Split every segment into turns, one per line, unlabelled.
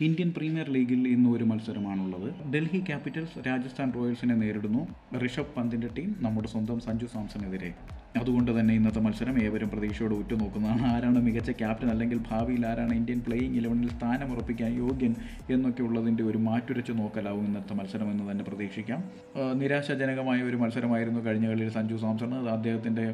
Indian premier ലീഗിൽ ഇന്ന് ഒരു മത്സരമാണുള്ളത്. ഡൽഹി ക്യാപിറ്റൽസ് രാജസ്ഥാൻ റോയൽസിനെ നേരിടുന്നു. ഋഷഭ് പന്തിന്റെ ടീം നമ്മുടെ സ്വന്തം സഞ്ജു സാംസണെതിരെ അതുകൊണ്ട് തന്നെ ഇന്നത്തെ മത്സരം ഏവരും പ്രതീക്ഷയോടെ ഉറ്റുനോക്കുന്നതാണ്. ആരാണ് മികച്ച ക്യാപ്റ്റൻ അല്ലെങ്കിൽ ഭാവിയിൽ ആരാണ് ഇന്ത്യൻ പ്ലേയിങ് ഇലവനിൽ സ്ഥാനം ഉറപ്പിക്കാൻ യോഗ്യൻ എന്നൊക്കെ ഉള്ളതിന്റെ ഒരു മാറ്റുരച്ച് നോക്കലാവും ഇന്നത്തെ മത്സരം എന്ന് തന്നെ പ്രതീക്ഷിക്കാം. നിരാശാജനകമായ ഒരു മത്സരമായിരുന്നു കഴിഞ്ഞ കളിയിൽ സഞ്ജു സാംസൺ. അദ്ദേഹത്തിന്റെ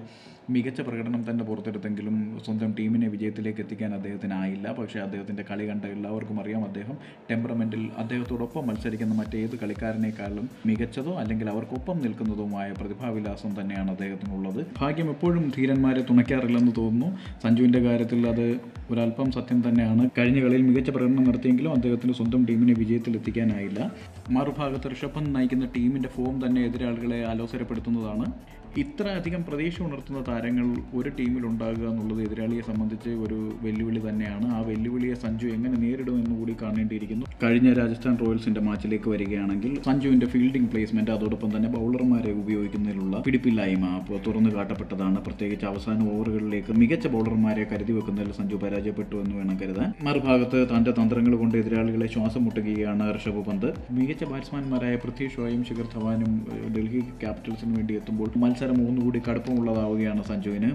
മികച്ച പ്രകടനം തന്നെ പുറത്തെടുത്തെങ്കിലും സ്വന്തം ടീമിനെ വിജയത്തിലേക്ക് എത്തിക്കാൻ അദ്ദേഹത്തിനായില്ല. പക്ഷേ അദ്ദേഹത്തിന്റെ കളി കണ്ട എല്ലാവർക്കും അറിയാം അദ്ദേഹം ടെമ്പറമെന്റിൽ അദ്ദേഹത്തോടൊപ്പം മത്സരിക്കുന്ന മറ്റേത് കളിക്കാരനേക്കാളും മികച്ചതോ അല്ലെങ്കിൽ അവർക്കൊപ്പം നിൽക്കുന്നതുമായ പ്രതിഭാവിലാസം തന്നെയാണ് അദ്ദേഹത്തിനുള്ളത്. എപ്പോഴും ധീരന്മാരെ തുണയ്ക്കാറില്ലെന്ന് തോന്നുന്നു. സഞ്ജുവിന്റെ കാര്യത്തിൽ അത് ഒരല്പം സത്യം തന്നെയാണ്. കഴിഞ്ഞ കളിയിൽ മികച്ച പ്രകടനം നടത്തിയെങ്കിലും അദ്ദേഹത്തിന് സ്വന്തം ടീമിനെ വിജയത്തിലെത്തിക്കാനായില്ല. മറുഭാഗത്ത് ഋഷഭ് പന്ത് നയിക്കുന്ന ടീമിന്റെ ഫോം തന്നെ എതിരാളികളെ അലോസരപ്പെടുത്തുന്നതാണ്. ഇത്ര അധികം പ്രതീക്ഷ ഉണർത്തുന്ന താരങ്ങൾ ഒരു ടീമിൽ ഉണ്ടാകുക എന്നുള്ളത് എതിരാളിയെ സംബന്ധിച്ച് ഒരു വെല്ലുവിളി തന്നെയാണ്. ആ വെല്ലുവിളിയെ സഞ്ജു എങ്ങനെ നേരിടും എന്ന് കൂടി കാണേണ്ടിയിരിക്കുന്നു. കഴിഞ്ഞ രാജസ്ഥാൻ റോയൽസിന്റെ മാച്ചിലേക്ക് വരികയാണെങ്കിൽ സഞ്ജുവിന്റെ ഫീൽഡിംഗ് പ്ലേസ്മെന്റ് അതോടൊപ്പം തന്നെ ബൗളർമാരെ ഉപയോഗിക്കുന്നതിലുള്ള പിടിപ്പില്ലായ്മ തുറന്നു കാട്ടപ്പെട്ടതാണ്. പ്രത്യേകിച്ച് അവസാന ഓവറുകളിലേക്ക് മികച്ച ബൗളർമാരെ കരുതി വെക്കുന്നതിൽ സഞ്ജു പരാജയപ്പെട്ടു എന്ന് വേണം കരുതാൻ. മറുഭാഗത്ത് തന്റെ തന്ത്രങ്ങൾ കൊണ്ട് എതിരാളികളെ ശ്വാസം മുട്ടുകയാണ് ഋഷഭ് പന്ത്. മികച്ച ബാറ്റ്സ്മാൻമാരായ പൃഥ്വി ഷോയും ശിഖർ ധവാനും ഡൽഹി ക്യാപിറ്റൽസിന് വേണ്ടി എത്തുമ്പോൾ മത്സരം ഒന്നുകൂടി കടുപ്പമുള്ളതാവുകയാണ് സഞ്ജുവിന്.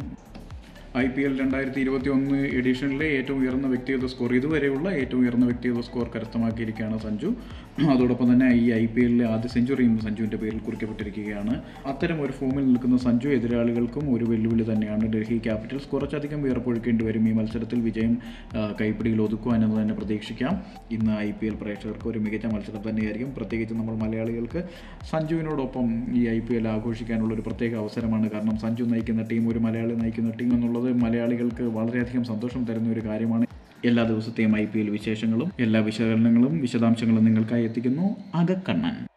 ഐ പി എൽ രണ്ടായിരത്തി ഇരുപത്തി ഒന്ന് എഡിഷനിലെ ഏറ്റവും ഉയർന്ന വ്യക്തിഗത സ്കോർ ഇതുവരെയുള്ള ഏറ്റവും ഉയർന്ന വ്യക്തിഗത സ്കോർ കരസ്ഥമാക്കിയിരിക്കുകയാണ് സഞ്ജു. അതോടൊപ്പം തന്നെ ഈ ഐ പി എല്ലിലെ ആദ്യ സെഞ്ചുറിയും സഞ്ജുവിന്റെ പേരിൽ കുറിക്കപ്പെട്ടിരിക്കുകയാണ്. അത്തരം ഒരു ഫോമിൽ നിൽക്കുന്ന സഞ്ജു എതിരാളികൾക്കും ഒരു വെല്ലുവിളി തന്നെയാണ്. ഡൽഹി ക്യാപിറ്റൽസ് കുറച്ചധികം വിയർപ്പൊഴുക്കേണ്ടി വരും. ഈ മത്സരത്തിൽ വിജയം കൈപ്പിടിയിൽ ഒതുക്കുവാൻ എന്ന് തന്നെ പ്രതീക്ഷിക്കാം. ഇന്ന് ഐ പി എൽ പ്രേക്ഷകർക്ക് ഒരു മികച്ച മത്സരം തന്നെയായിരിക്കും. പ്രത്യേകിച്ച് നമ്മൾ മലയാളികൾക്ക് സഞ്ജുവിനോടൊപ്പം ഈ ഐ പി എൽ ആഘോഷിക്കാനുള്ള ഒരു പ്രത്യേക അവസരമാണ്. കാരണം സഞ്ജു നയിക്കുന്ന ടീം ഒരു മലയാളി നയിക്കുന്ന ടീം എന്നുള്ളത് മലയാളികൾക്ക് വളരെയധികം സന്തോഷം തരുന്ന ഒരു കാര്യമാണ്. എല്ലാ ദിവസത്തെയും ഐ വിശേഷങ്ങളും എല്ലാ വിശകലനങ്ങളും വിശദാംശങ്ങളും നിങ്ങൾക്കായി എത്തിക്കുന്നു അകക്കണ്ണൻ.